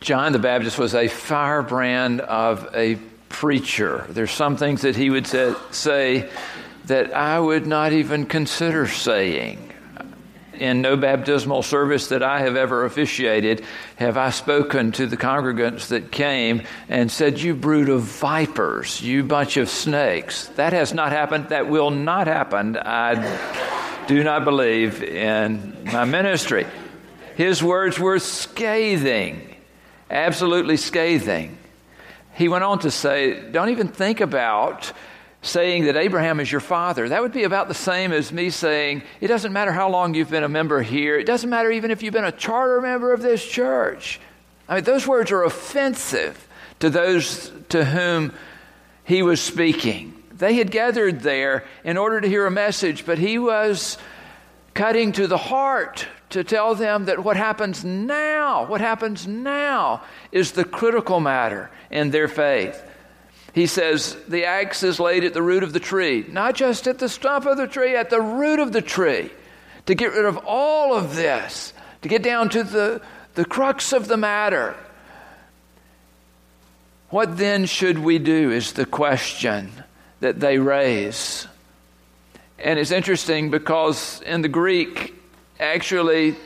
John the Baptist was a firebrand of a preacher. There's some things that he would say, say that I would not even consider saying. In no baptismal service that I have ever officiated have I spoken to the congregants that came and said, You brood of vipers, you bunch of snakes. That has not happened. That will not happen. I do not believe in my ministry. His words were scathing absolutely scathing. He went on to say, Don't even think about saying that Abraham is your father. That would be about the same as me saying, It doesn't matter how long you've been a member here, it doesn't matter even if you've been a charter member of this church. I mean, those words are offensive to those to whom he was speaking. They had gathered there in order to hear a message, but he was cutting to the heart to tell them that what happens now, what happens now, is the critical matter in their faith. He says the axe is laid at the root of the tree, not just at the stump of the tree, at the root of the tree, to get rid of all of this, to get down to the, the crux of the matter. What then should we do is the question that they raise. And it's interesting because in the Greek, actually,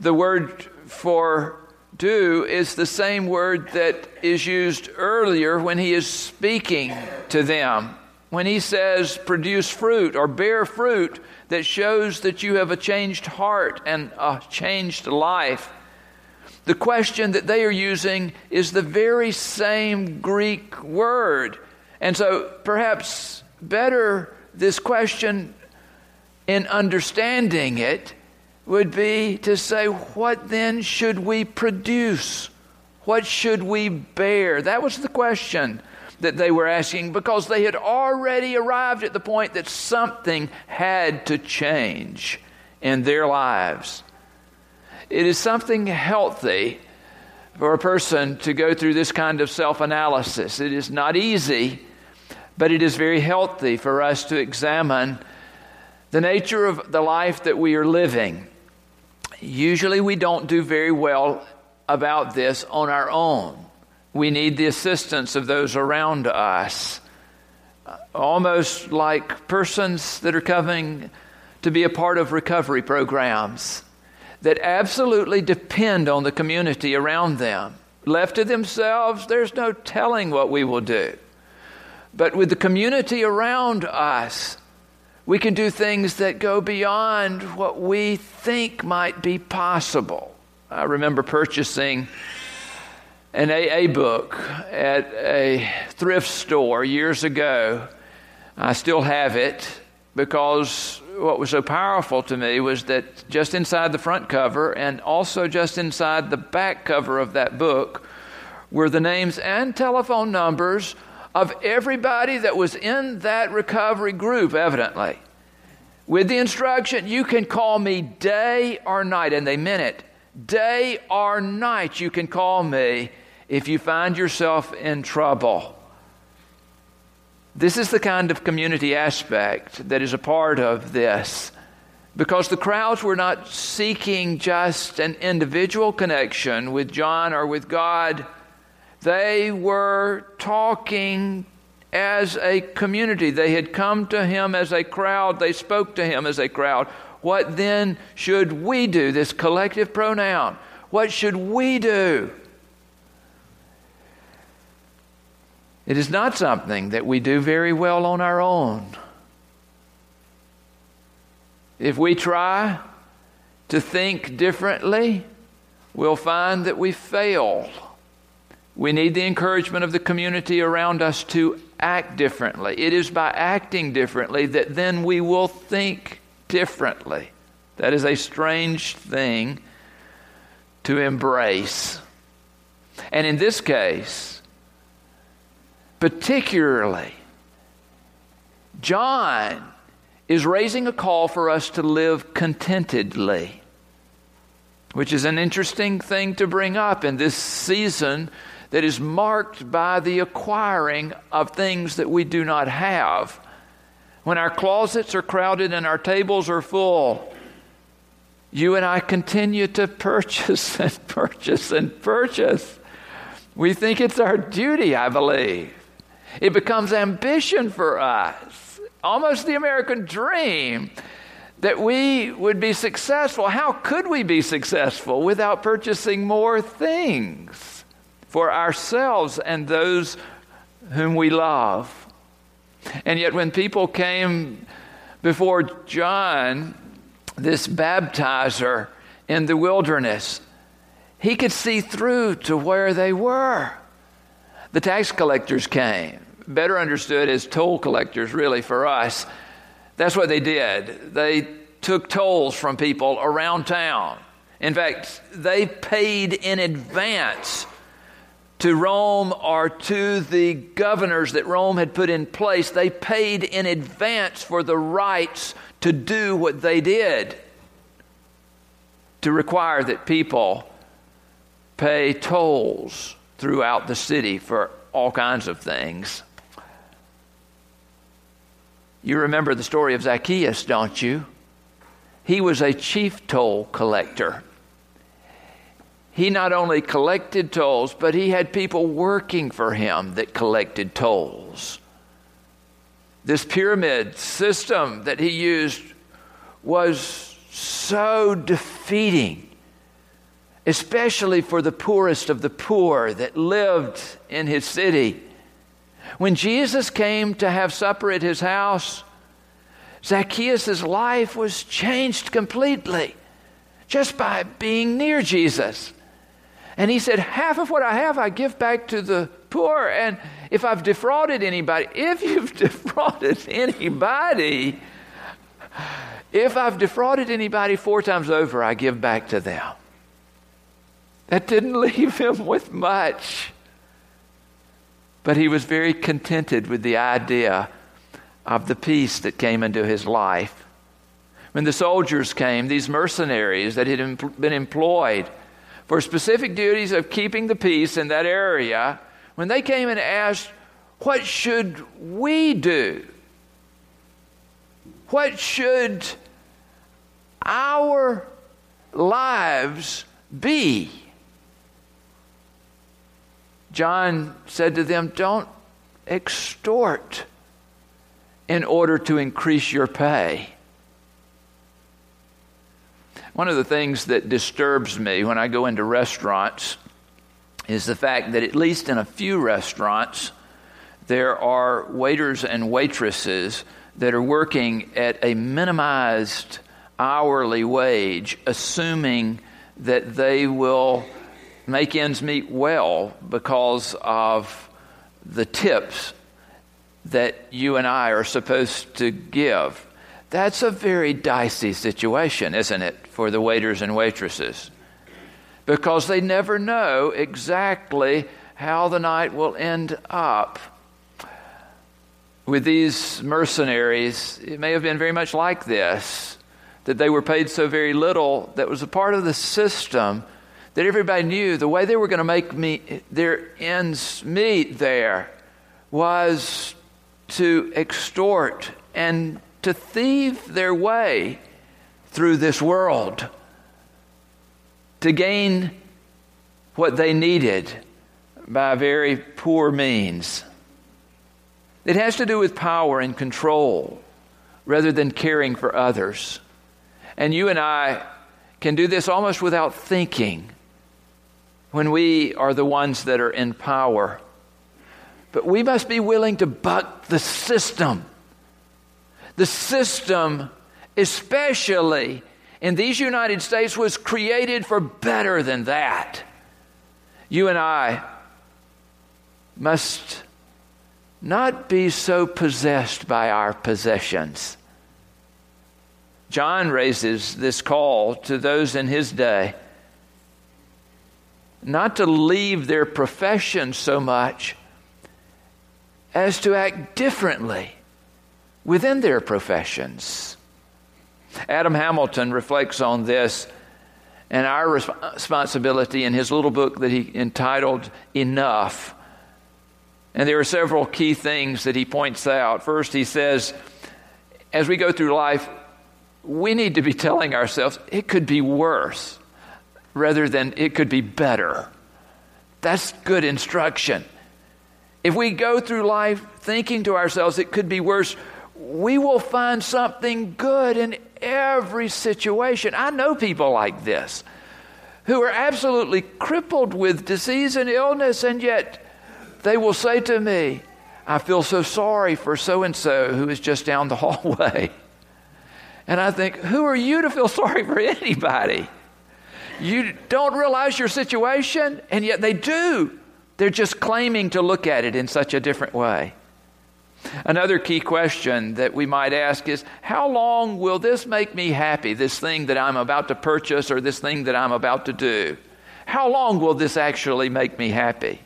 the word for do is the same word that is used earlier when he is speaking to them. When he says produce fruit or bear fruit that shows that you have a changed heart and a changed life. The question that they are using is the very same Greek word. And so perhaps better this question in understanding it would be to say, what then should we produce? What should we bear? That was the question that they were asking because they had already arrived at the point that something had to change in their lives. It is something healthy for a person to go through this kind of self analysis. It is not easy, but it is very healthy for us to examine the nature of the life that we are living Usually, we don't do very well about this on our own. We need the assistance of those around us. Almost like persons that are coming to be a part of recovery programs that absolutely depend on the community around them. Left to themselves, there's no telling what we will do. But with the community around us, we can do things that go beyond what we think might be possible. I remember purchasing an AA book at a thrift store years ago. I still have it because what was so powerful to me was that just inside the front cover and also just inside the back cover of that book were the names and telephone numbers of everybody that was in that recovery group, evidently. With the instruction, you can call me day or night, and they meant it. Day or night, you can call me if you find yourself in trouble. This is the kind of community aspect that is a part of this. Because the crowds were not seeking just an individual connection with John or with God, they were talking as a community. They had come to him as a crowd, they spoke to him as a crowd. What then should we do? This collective pronoun. What should we do? It is not something that we do very well on our own. If we try to think differently, we'll find that we fail. We need the encouragement of the community around us to act differently. It is by acting differently that then we will think differently. That is a strange thing to embrace. And in this case, particularly, John is raising a call for us to live contentedly, which is an interesting thing to bring up in this season that is marked by the acquiring of things that we do not have. When our closets are crowded and our tables are full, you and I continue to purchase and purchase and purchase. We think it's our duty, I believe. It becomes ambition for us, almost the American dream, that we would be successful. How could we be successful without purchasing more things for ourselves and those whom we love? And yet, when people came before John, this baptizer in the wilderness, he could see through to where they were. The tax collectors came, better understood as toll collectors, really, for us. That's what they did. They took tolls from people around town. In fact, they paid in advance to Rome or to the governors that Rome had put in place. They paid in advance for the rights to do what they did, to require that people pay tolls throughout the city for all kinds of things. You remember the story of Zacchaeus, don't you? He was a chief toll collector. He not only collected tolls, but he had people working for him that collected tolls. This pyramid system that he used was so defeating especially for the poorest of the poor that lived in his city. When Jesus came to have supper at his house, Zacchaeus' life was changed completely just by being near Jesus. And he said, Half of what I have I give back to the poor. And if I've defrauded anybody, if you've defrauded anybody, if I've defrauded anybody four times over, I give back to them. That didn't leave him with much. But he was very contented with the idea of the peace that came into his life. When the soldiers came, these mercenaries that had been employed for specific duties of keeping the peace in that area, when they came and asked, What should we do? What should our lives be? John said to them, Don't extort in order to increase your pay. One of the things that disturbs me when I go into restaurants is the fact that, at least in a few restaurants, there are waiters and waitresses that are working at a minimized hourly wage, assuming that they will make ends meet well because of the tips that you and I are supposed to give. That's a very dicey situation, isn't it, for the waiters and waitresses? Because they never know exactly how the night will end up. With these mercenaries, it may have been very much like this that they were paid so very little that was a part of the system that everybody knew the way they were going to make me, their ends meet there was to extort and to thieve their way through this world to gain what they needed by very poor means. It has to do with power and control rather than caring for others. And you and I can do this almost without thinking when we are the ones that are in power. But we must be willing to buck the system. The system, especially in these United States, was created for better than that. You and I must not be so possessed by our possessions. John raises this call to those in his day not to leave their profession so much as to act differently within their professions. Adam Hamilton reflects on this and our responsibility in his little book that he entitled Enough. And there are several key things that he points out. First, he says, as we go through life, we need to be telling ourselves it could be worse rather than it could be better. That's good instruction. If we go through life thinking to ourselves it could be worse, we will find something good in every situation. I know people like this who are absolutely crippled with disease and illness, and yet they will say to me, I feel so sorry for so and so who is just down the hallway. And I think, who are you to feel sorry for anybody? You don't realize your situation, and yet they do. They're just claiming to look at it in such a different way. Another key question that we might ask is How long will this make me happy, this thing that I'm about to purchase or this thing that I'm about to do? How long will this actually make me happy?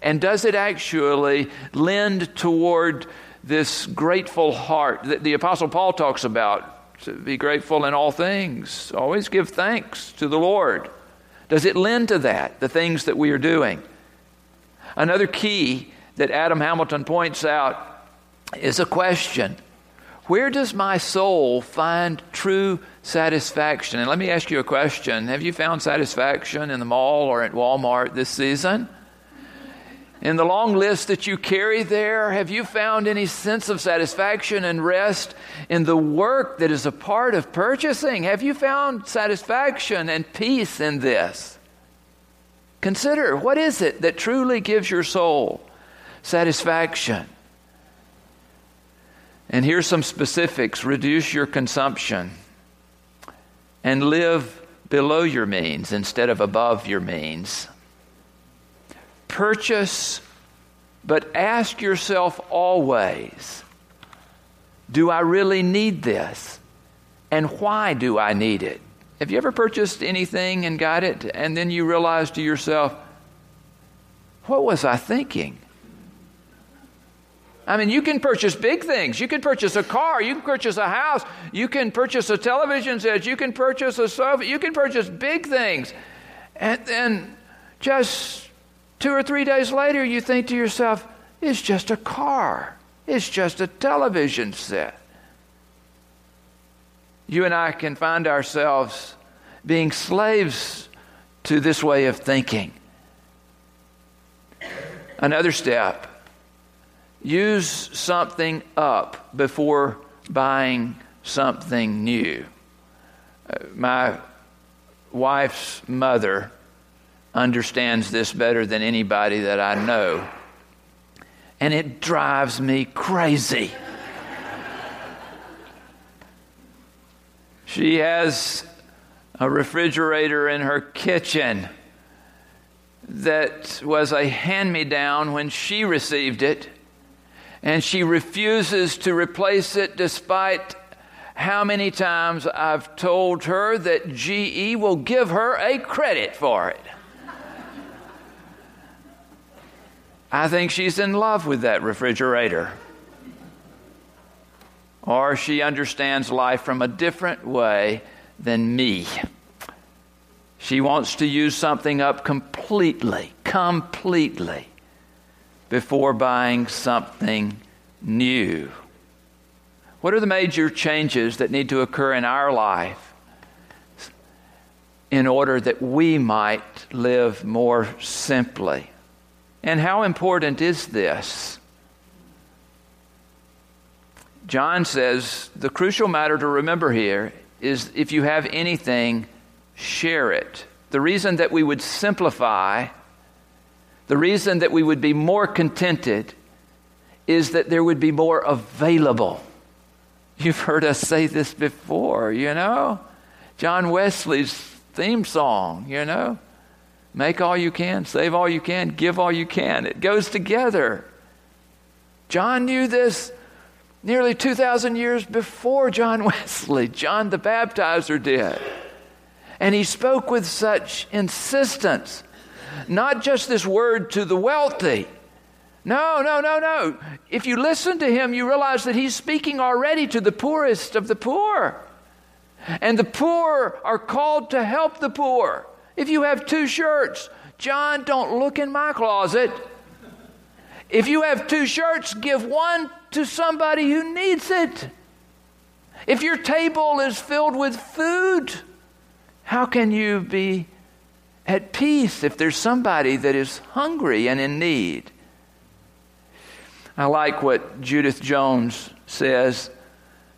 And does it actually lend toward this grateful heart that the Apostle Paul talks about? To be grateful in all things, always give thanks to the Lord. Does it lend to that, the things that we are doing? Another key that Adam Hamilton points out is a question Where does my soul find true satisfaction? And let me ask you a question Have you found satisfaction in the mall or at Walmart this season? In the long list that you carry there, have you found any sense of satisfaction and rest in the work that is a part of purchasing? Have you found satisfaction and peace in this? Consider what is it that truly gives your soul satisfaction? And here's some specifics reduce your consumption and live below your means instead of above your means. Purchase, but ask yourself always do I really need this? And why do I need it? Have you ever purchased anything and got it, and then you realize to yourself, what was I thinking? I mean, you can purchase big things. You can purchase a car. You can purchase a house. You can purchase a television set. You can purchase a sofa. You can purchase big things. And then just two or three days later, you think to yourself, it's just a car, it's just a television set you and I can find ourselves being slaves to this way of thinking. Another step use something up before buying something new. Uh, my wife's mother understands this better than anybody that I know, and it drives me crazy. She has a refrigerator in her kitchen that was a hand me down when she received it, and she refuses to replace it despite how many times I've told her that GE will give her a credit for it. I think she's in love with that refrigerator or she understands life from a different way than me. She wants to use something up completely, completely, before buying something new. What are the major changes that need to occur in our life in order that we might live more simply? And how important is this? John says the crucial matter to remember here is if you have anything, share it. The reason that we would simplify, the reason that we would be more contented, is that there would be more available. You've heard us say this before, you know? John Wesley's theme song, you know? Make all you can, save all you can, give all you can. It goes together. John knew this nearly 2,000 years before John Wesley. John the Baptizer did. And he spoke with such insistence, not just this word to the wealthy. No, no, no, no. If you listen to him, you realize that he's speaking already to the poorest of the poor. And the poor are called to help the poor. If you have two shirts, John, don't look in my closet. If you have two shirts, give one to somebody who needs it. If your table is filled with food, how can you be at peace if there's somebody that is hungry and in need. I like what Judith Jones says.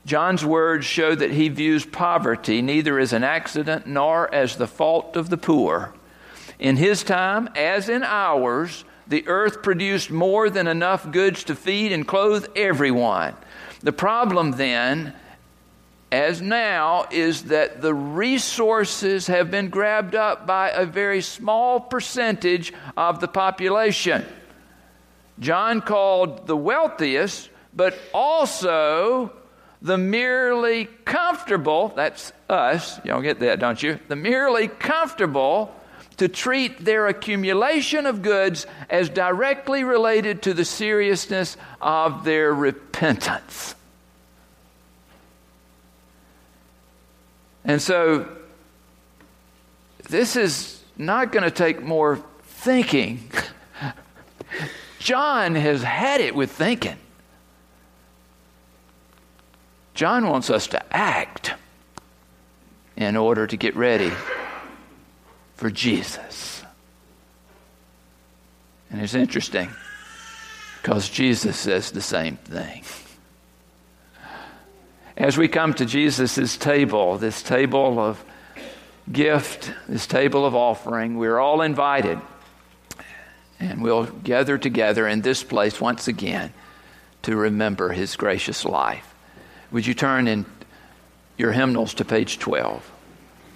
John's words show that he views poverty neither as an accident nor as the fault of the poor. In his time, as in ours, the earth produced more than enough goods to feed and clothe everyone. The problem then, as now, is that the resources have been grabbed up by a very small percentage of the population. John called the wealthiest, but also the merely comfortable, that's us, y'all get that, don't you? The merely comfortable to treat their accumulation of goods as directly related to the seriousness of their repentance. And so, this is not going to take more thinking. John has had it with thinking. John wants us to act in order to get ready for Jesus. And it's interesting because Jesus says the same thing. As we come to Jesus' table, this table of gift, this table of offering, we're all invited. And we'll gather together in this place once again to remember his gracious life. Would you turn in your hymnals to page 12?